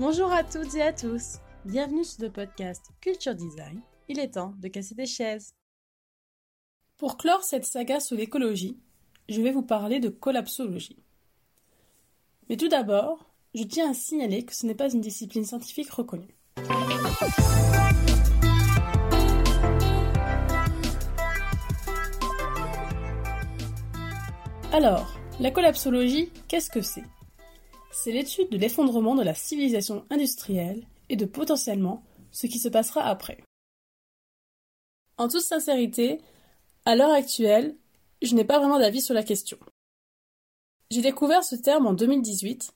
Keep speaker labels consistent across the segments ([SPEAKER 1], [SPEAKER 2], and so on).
[SPEAKER 1] Bonjour à toutes et à tous. Bienvenue sur le podcast Culture Design. Il est temps de casser des chaises. Pour clore cette saga sur l'écologie, je vais vous parler de collapsologie. Mais tout d'abord, je tiens à signaler que ce n'est pas une discipline scientifique reconnue. Alors, la collapsologie, qu'est-ce que c'est? C'est l'étude de l'effondrement de la civilisation industrielle et de potentiellement ce qui se passera après. En toute sincérité, à l'heure actuelle, je n'ai pas vraiment d'avis sur la question. J'ai découvert ce terme en 2018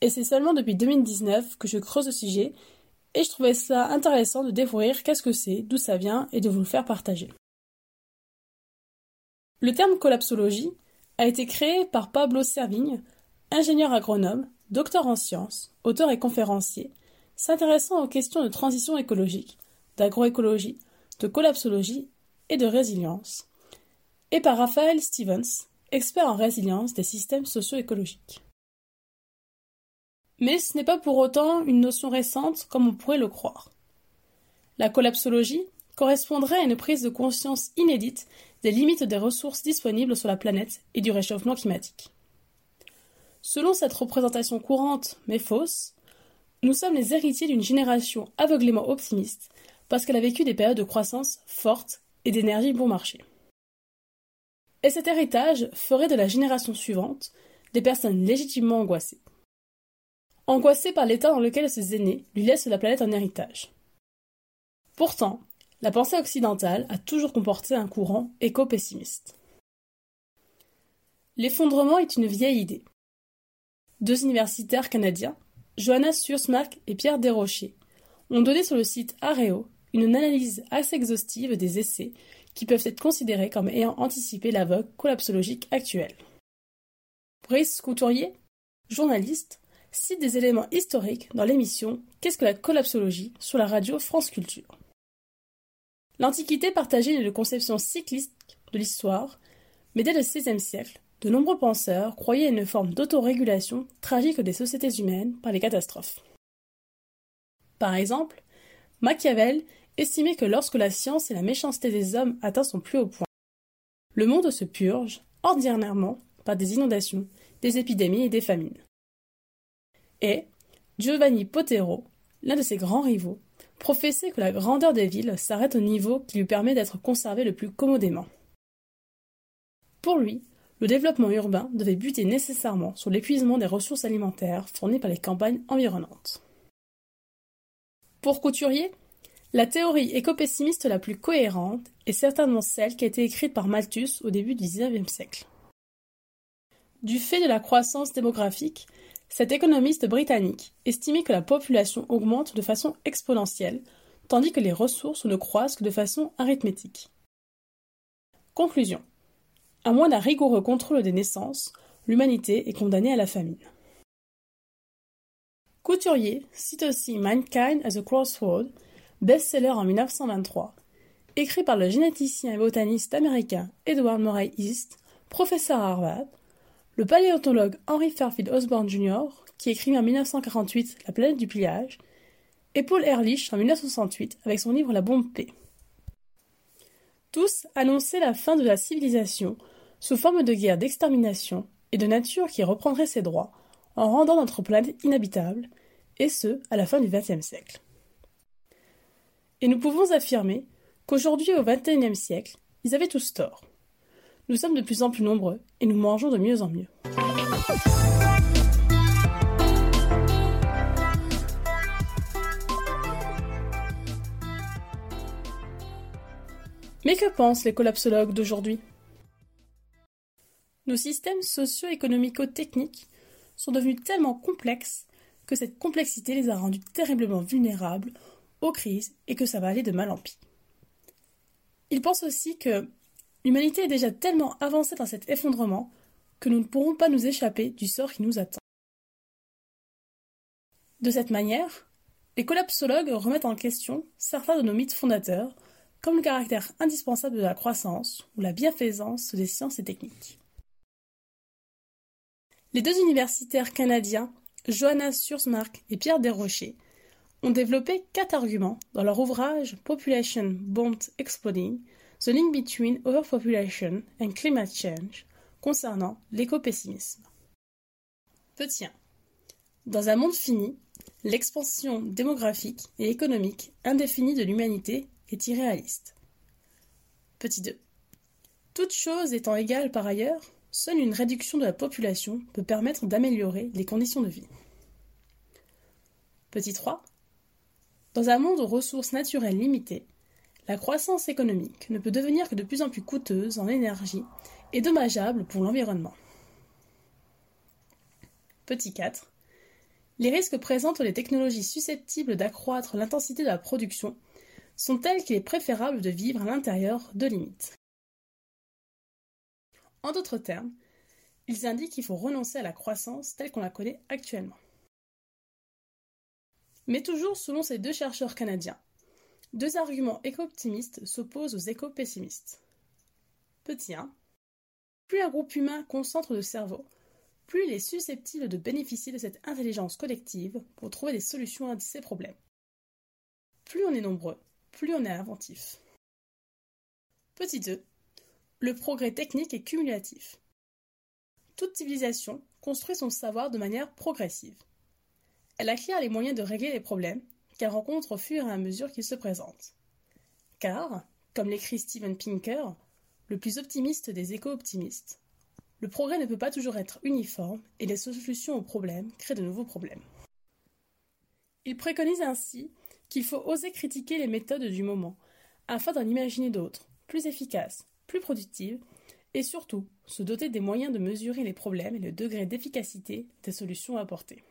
[SPEAKER 1] et c'est seulement depuis 2019 que je creuse le sujet et je trouvais ça intéressant de découvrir qu'est-ce que c'est, d'où ça vient et de vous le faire partager. Le terme collapsologie a été créé par Pablo Servigne, ingénieur agronome, docteur en sciences, auteur et conférencier, s'intéressant aux questions de transition écologique, d'agroécologie, de collapsologie et de résilience, et par Raphaël Stevens, expert en résilience des systèmes socio-écologiques. Mais ce n'est pas pour autant une notion récente comme on pourrait le croire. La collapsologie correspondrait à une prise de conscience inédite des limites des ressources disponibles sur la planète et du réchauffement climatique. Selon cette représentation courante mais fausse, nous sommes les héritiers d'une génération aveuglément optimiste parce qu'elle a vécu des périodes de croissance fortes et d'énergie bon marché. Et cet héritage ferait de la génération suivante des personnes légitimement angoissées. Angoissées par l'état dans lequel ses aînés lui laissent la planète en héritage. Pourtant, la pensée occidentale a toujours comporté un courant éco-pessimiste. L'effondrement est une vieille idée. Deux universitaires canadiens, Johanna Sursmark et Pierre Desrochers, ont donné sur le site Areo une analyse assez exhaustive des essais qui peuvent être considérés comme ayant anticipé la vogue collapsologique actuelle. Brice Couturier, journaliste, cite des éléments historiques dans l'émission Qu'est-ce que la collapsologie? sur la radio France Culture. L'Antiquité partageait une conception cycliste de l'histoire, mais dès le XVIe siècle, de nombreux penseurs croyaient à une forme d'autorégulation tragique des sociétés humaines par les catastrophes. Par exemple, Machiavel estimait que lorsque la science et la méchanceté des hommes atteint son plus haut point, le monde se purge, ordinairement, par des inondations, des épidémies et des famines. Et Giovanni Potero, l'un de ses grands rivaux, professait que la grandeur des villes s'arrête au niveau qui lui permet d'être conservé le plus commodément. Pour lui, le développement urbain devait buter nécessairement sur l'épuisement des ressources alimentaires fournies par les campagnes environnantes. Pour Couturier, la théorie éco-pessimiste la plus cohérente est certainement celle qui a été écrite par Malthus au début du XIXe siècle. Du fait de la croissance démographique, cet économiste britannique estimait que la population augmente de façon exponentielle, tandis que les ressources ne croissent que de façon arithmétique. Conclusion. À moins d'un rigoureux contrôle des naissances, l'humanité est condamnée à la famine. Couturier cite aussi Mankind as a Crossroad, best-seller en 1923, écrit par le généticien et botaniste américain Edward Murray East, professeur à Harvard, le paléontologue Henry Fairfield Osborn Jr., qui écrit en 1948 La planète du pliage, et Paul Ehrlich en 1968 avec son livre La bombe P. Tous annonçaient la fin de la civilisation sous forme de guerre d'extermination et de nature qui reprendrait ses droits en rendant notre planète inhabitable, et ce, à la fin du XXe siècle. Et nous pouvons affirmer qu'aujourd'hui, au XXIe siècle, ils avaient tous tort. Nous sommes de plus en plus nombreux et nous mangeons de mieux en mieux. Mais que pensent les collapsologues d'aujourd'hui? Nos systèmes socio-économico-techniques sont devenus tellement complexes que cette complexité les a rendus terriblement vulnérables aux crises et que ça va aller de mal en pis. Ils pensent aussi que L'humanité est déjà tellement avancée dans cet effondrement que nous ne pourrons pas nous échapper du sort qui nous attend. De cette manière, les collapsologues remettent en question certains de nos mythes fondateurs, comme le caractère indispensable de la croissance ou la bienfaisance des sciences et techniques. Les deux universitaires canadiens, Johanna Sursmark et Pierre Desrochers ont développé quatre arguments dans leur ouvrage Population Bombed Exploding The Link Between Overpopulation and Climate Change concernant l'éco-pessimisme. Petit 1. Dans un monde fini, l'expansion démographique et économique indéfinie de l'humanité est irréaliste. Petit 2. Toutes choses étant égales par ailleurs, seule une réduction de la population peut permettre d'améliorer les conditions de vie. Petit 3. Dans un monde aux ressources naturelles limitées, la croissance économique ne peut devenir que de plus en plus coûteuse en énergie et dommageable pour l'environnement. Petit 4. Les risques présentent les technologies susceptibles d'accroître l'intensité de la production sont tels qu'il est préférable de vivre à l'intérieur de limites. En d'autres termes, ils indiquent qu'il faut renoncer à la croissance telle qu'on la connaît actuellement. Mais toujours selon ces deux chercheurs canadiens, deux arguments éco-optimistes s'opposent aux éco-pessimistes. Petit 1. Plus un groupe humain concentre de cerveau, plus il est susceptible de bénéficier de cette intelligence collective pour trouver des solutions à ses problèmes. Plus on est nombreux, plus on est inventif. Petit 2. Le progrès technique est cumulatif. Toute civilisation construit son savoir de manière progressive. Elle acquiert les moyens de régler les problèmes qu'elle rencontre au fur et à mesure qu'ils se présentent. Car, comme l'écrit Steven Pinker, le plus optimiste des éco-optimistes, le progrès ne peut pas toujours être uniforme et les solutions aux problèmes créent de nouveaux problèmes. Il préconise ainsi qu'il faut oser critiquer les méthodes du moment, afin d'en imaginer d'autres, plus efficaces, plus productives, et surtout se doter des moyens de mesurer les problèmes et le degré d'efficacité des solutions apportées.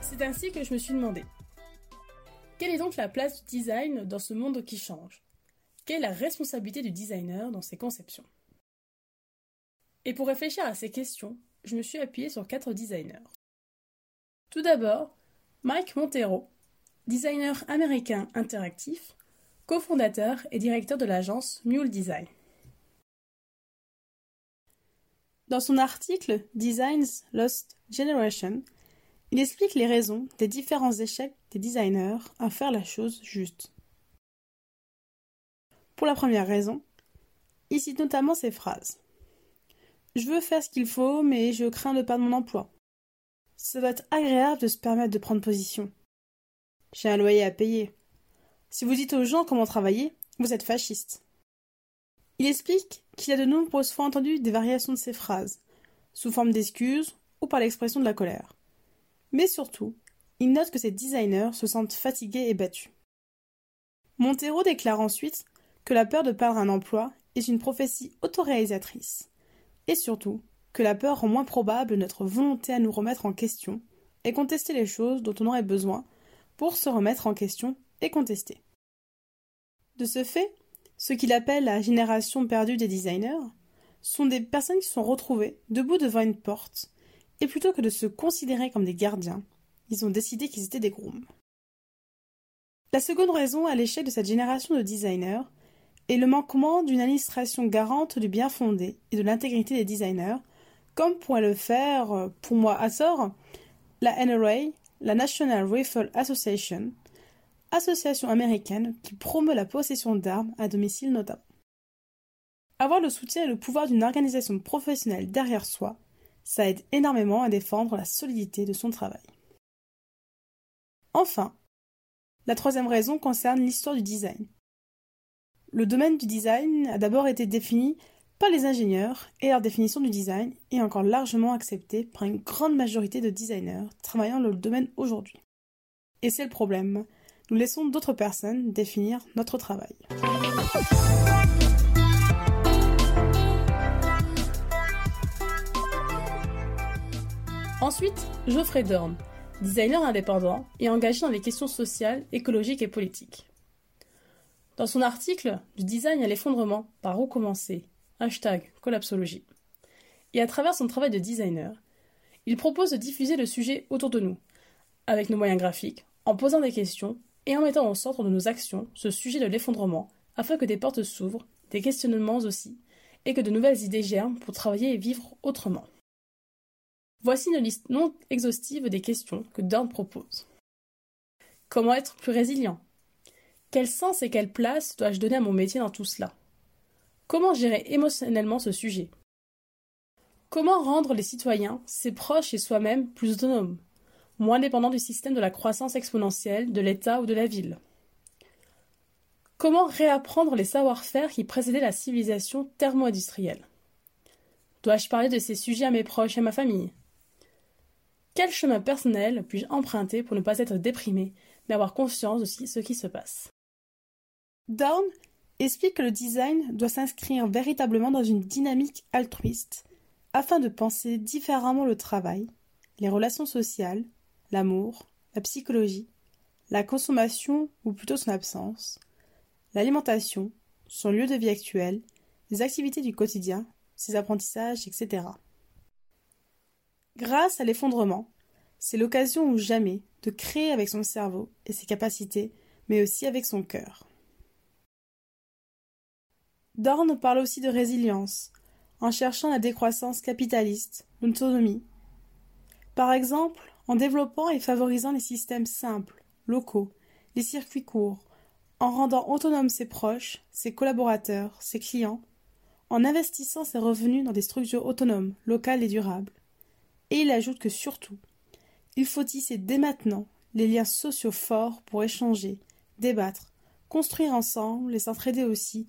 [SPEAKER 1] C'est ainsi que je me suis demandé quelle est donc la place du design dans ce monde qui change? Quelle est la responsabilité du designer dans ses conceptions? Et pour réfléchir à ces questions, je me suis appuyé sur quatre designers. Tout d'abord, Mike Montero, designer américain interactif, cofondateur et directeur de l'agence Mule Design. Dans son article Designs Lost Generation, il explique les raisons des différents échecs des designers à faire la chose juste. Pour la première raison, il cite notamment ces phrases. Je veux faire ce qu'il faut, mais je crains de perdre mon emploi. Ça doit être agréable de se permettre de prendre position. J'ai un loyer à payer. Si vous dites aux gens comment travailler, vous êtes fasciste. Il explique qu'il a de nombreuses fois entendu des variations de ces phrases, sous forme d'excuses ou par l'expression de la colère. Mais surtout, il note que ces designers se sentent fatigués et battus. Montero déclare ensuite que la peur de perdre un emploi est une prophétie autoréalisatrice, et surtout que la peur rend moins probable notre volonté à nous remettre en question et contester les choses dont on aurait besoin pour se remettre en question et contester. De ce fait, ce qu'il appelle la génération perdue des designers sont des personnes qui sont retrouvées debout devant une porte et plutôt que de se considérer comme des gardiens, ils ont décidé qu'ils étaient des grooms. La seconde raison à l'échec de cette génération de designers est le manquement d'une administration garante du bien fondé et de l'intégrité des designers, comme pourrait le faire, pour moi à sort, la NRA, la National Rifle Association, association américaine qui promeut la possession d'armes à domicile notamment. Avoir le soutien et le pouvoir d'une organisation professionnelle derrière soi ça aide énormément à défendre la solidité de son travail. Enfin, la troisième raison concerne l'histoire du design. Le domaine du design a d'abord été défini par les ingénieurs et leur définition du design est encore largement acceptée par une grande majorité de designers travaillant dans le domaine aujourd'hui. Et c'est le problème. Nous laissons d'autres personnes définir notre travail. Ensuite, Geoffrey Dorn, designer indépendant et engagé dans les questions sociales, écologiques et politiques. Dans son article Du design à l'effondrement, par où commencer hashtag collapsologie, et à travers son travail de designer, il propose de diffuser le sujet autour de nous, avec nos moyens graphiques, en posant des questions et en mettant au centre de nos actions ce sujet de l'effondrement, afin que des portes s'ouvrent, des questionnements aussi, et que de nouvelles idées germent pour travailler et vivre autrement. Voici une liste non exhaustive des questions que Dorn propose. Comment être plus résilient? Quel sens et quelle place dois-je donner à mon métier dans tout cela? Comment gérer émotionnellement ce sujet? Comment rendre les citoyens, ses proches et soi-même plus autonomes, moins dépendants du système de la croissance exponentielle de l'État ou de la ville? Comment réapprendre les savoir-faire qui précédaient la civilisation thermo-industrielle? Dois-je parler de ces sujets à mes proches et à ma famille? Quel chemin personnel puis-je emprunter pour ne pas être déprimé, mais avoir conscience de ce qui se passe? Explique que le design doit s'inscrire véritablement dans une dynamique altruiste, afin de penser différemment le travail, les relations sociales, l'amour, la psychologie, la consommation ou plutôt son absence, l'alimentation, son lieu de vie actuel, les activités du quotidien, ses apprentissages, etc. Grâce à l'effondrement, c'est l'occasion ou jamais de créer avec son cerveau et ses capacités, mais aussi avec son cœur. Dorn parle aussi de résilience, en cherchant la décroissance capitaliste, l'autonomie. Par exemple, en développant et favorisant les systèmes simples, locaux, les circuits courts, en rendant autonomes ses proches, ses collaborateurs, ses clients, en investissant ses revenus dans des structures autonomes, locales et durables. Et il ajoute que surtout, il faut tisser dès maintenant les liens sociaux forts pour échanger, débattre, construire ensemble et s'entraider aussi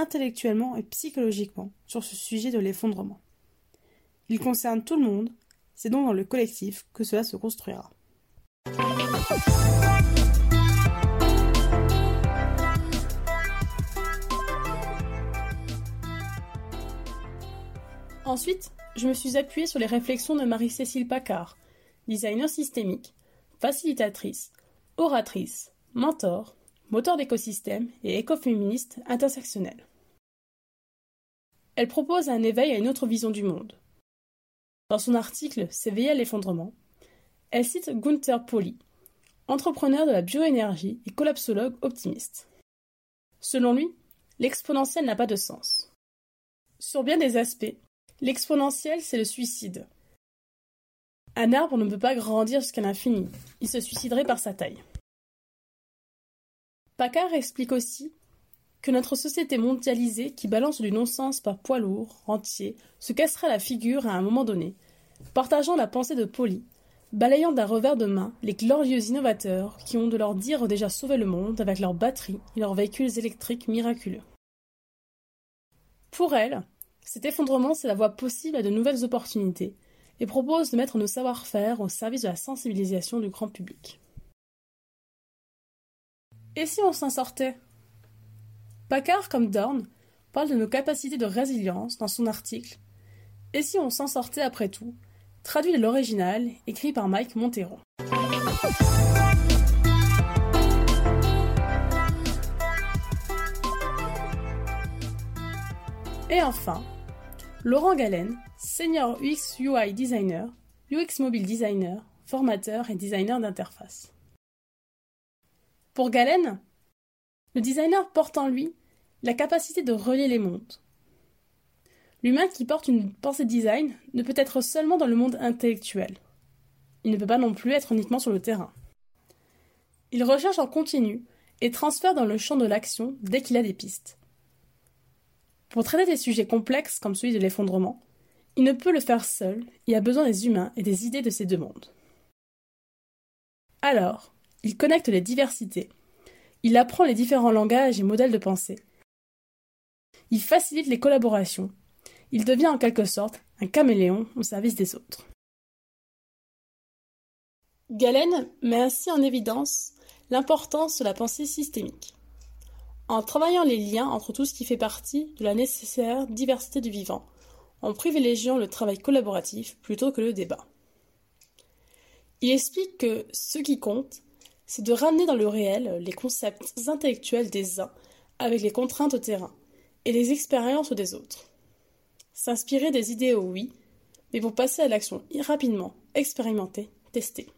[SPEAKER 1] intellectuellement et psychologiquement sur ce sujet de l'effondrement. Il concerne tout le monde, c'est donc dans le collectif que cela se construira. Ensuite, je me suis appuyée sur les réflexions de Marie-Cécile Paccard, designer systémique, facilitatrice, oratrice, mentor, moteur d'écosystème et écoféministe intersectionnel. Elle propose un éveil à une autre vision du monde. Dans son article S'éveiller à l'effondrement, elle cite Gunther Pauli, entrepreneur de la bioénergie et collapsologue optimiste. Selon lui, l'exponentiel n'a pas de sens. Sur bien des aspects, l'exponentiel c'est le suicide. Un arbre ne peut pas grandir jusqu'à l'infini, il se suiciderait par sa taille. Paccard explique aussi que notre société mondialisée qui balance du non-sens par poids lourd, entier, se cassera la figure à un moment donné, partageant la pensée de Polly, balayant d'un revers de main les glorieux innovateurs qui ont de leur dire déjà sauvé le monde avec leurs batteries et leurs véhicules électriques miraculeux. Pour elle, cet effondrement, c'est la voie possible à de nouvelles opportunités et propose de mettre nos savoir-faire au service de la sensibilisation du grand public. Et si on s'en sortait? Paccard, comme Dorn, parle de nos capacités de résilience dans son article Et si on s'en sortait après tout? Traduit de l'original, écrit par Mike Montero. Et enfin, Laurent Galen, senior UX UI designer, UX mobile designer, formateur et designer d'interface. Pour Galen, le designer porte en lui la capacité de relier les mondes. L'humain qui porte une pensée design ne peut être seulement dans le monde intellectuel. Il ne peut pas non plus être uniquement sur le terrain. Il recherche en continu et transfère dans le champ de l'action dès qu'il a des pistes. Pour traiter des sujets complexes comme celui de l'effondrement, il ne peut le faire seul et a besoin des humains et des idées de ces deux mondes. Alors, il connecte les diversités. Il apprend les différents langages et modèles de pensée. Il facilite les collaborations. Il devient en quelque sorte un caméléon au service des autres. Galen met ainsi en évidence l'importance de la pensée systémique. En travaillant les liens entre tout ce qui fait partie de la nécessaire diversité du vivant, en privilégiant le travail collaboratif plutôt que le débat. Il explique que ce qui compte, c'est de ramener dans le réel les concepts intellectuels des uns avec les contraintes au terrain et les expériences des autres. S'inspirer des idéaux, oui, mais pour passer à l'action rapidement, expérimenter, tester.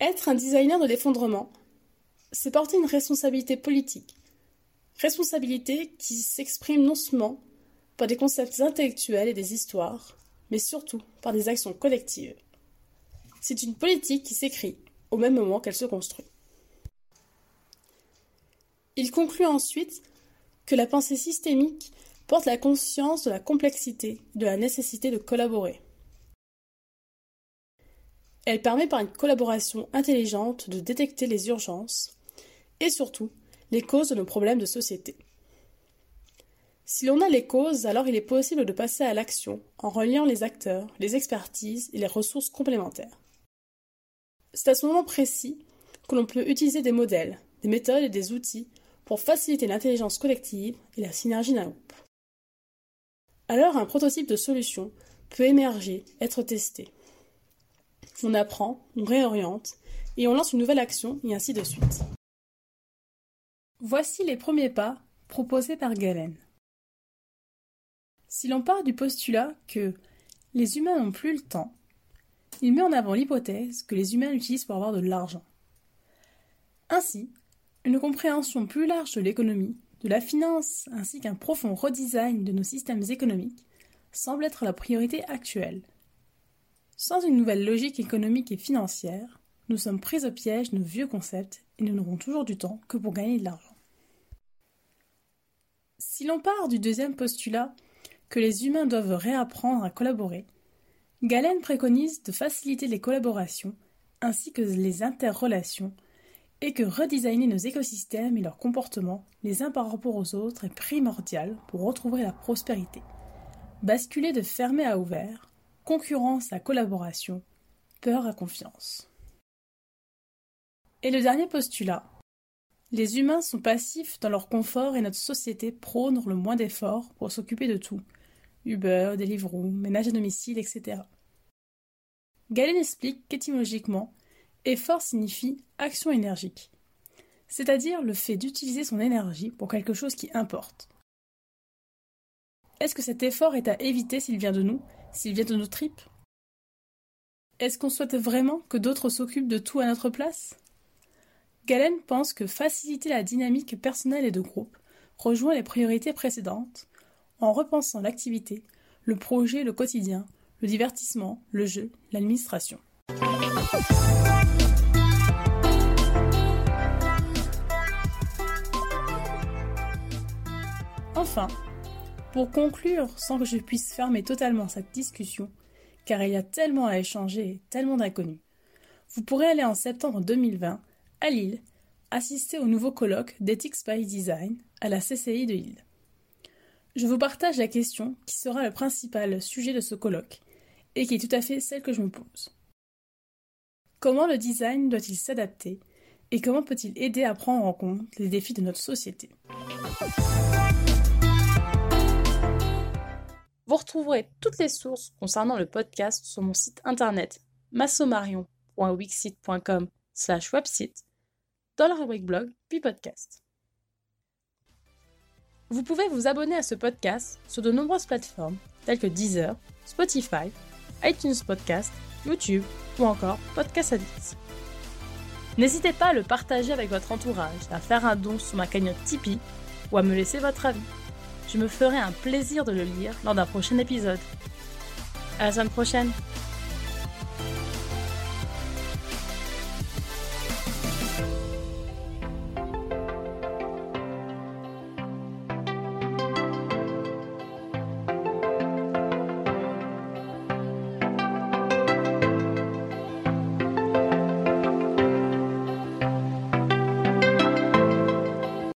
[SPEAKER 1] Être un designer de l'effondrement, c'est porter une responsabilité politique. Responsabilité qui s'exprime non seulement par des concepts intellectuels et des histoires, mais surtout par des actions collectives. C'est une politique qui s'écrit au même moment qu'elle se construit. Il conclut ensuite que la pensée systémique porte la conscience de la complexité de la nécessité de collaborer. Elle permet par une collaboration intelligente de détecter les urgences et surtout les causes de nos problèmes de société. Si l'on a les causes, alors il est possible de passer à l'action en reliant les acteurs, les expertises et les ressources complémentaires. C'est à ce moment précis que l'on peut utiliser des modèles, des méthodes et des outils pour faciliter l'intelligence collective et la synergie d'un groupe. Alors un prototype de solution peut émerger, être testé. On apprend, on réoriente, et on lance une nouvelle action, et ainsi de suite. Voici les premiers pas proposés par Galen. Si l'on part du postulat que les humains n'ont plus le temps, il met en avant l'hypothèse que les humains l'utilisent pour avoir de l'argent. Ainsi, une compréhension plus large de l'économie, de la finance ainsi qu'un profond redesign de nos systèmes économiques semble être la priorité actuelle. Sans une nouvelle logique économique et financière, nous sommes pris au piège de nos vieux concepts et nous n'aurons toujours du temps que pour gagner de l'argent. Si l'on part du deuxième postulat que les humains doivent réapprendre à collaborer, Galen préconise de faciliter les collaborations ainsi que les interrelations et que redesigner nos écosystèmes et leurs comportements les uns par rapport aux autres est primordial pour retrouver la prospérité. Basculer de fermé à ouvert, concurrence à collaboration, peur à confiance. Et le dernier postulat. Les humains sont passifs dans leur confort et notre société prône le moins d'efforts pour s'occuper de tout. Uber, Deliveroo, ménage à domicile, etc. Galen explique qu'étymologiquement, Effort signifie action énergique, c'est-à-dire le fait d'utiliser son énergie pour quelque chose qui importe. Est-ce que cet effort est à éviter s'il vient de nous, s'il vient de nos tripes? Est-ce qu'on souhaite vraiment que d'autres s'occupent de tout à notre place? Galen pense que faciliter la dynamique personnelle et de groupe rejoint les priorités précédentes en repensant l'activité, le projet, le quotidien, le divertissement, le jeu, l'administration. Enfin, pour conclure, sans que je puisse fermer totalement cette discussion, car il y a tellement à échanger et tellement d'inconnus, vous pourrez aller en septembre 2020 à Lille assister au nouveau colloque d'Ethics by Design à la CCI de Lille. Je vous partage la question qui sera le principal sujet de ce colloque et qui est tout à fait celle que je me pose. Comment le design doit-il s'adapter et comment peut-il aider à prendre en compte les défis de notre société? Vous retrouverez toutes les sources concernant le podcast sur mon site internet massomarion.wixit.com slash website dans la rubrique blog puis podcast. Vous pouvez vous abonner à ce podcast sur de nombreuses plateformes telles que Deezer, Spotify, iTunes Podcast, YouTube ou encore Podcast Addict. N'hésitez pas à le partager avec votre entourage, à faire un don sur ma cagnotte Tipeee ou à me laisser votre avis. Je me ferai un plaisir de le lire lors d'un prochain épisode. À la semaine prochaine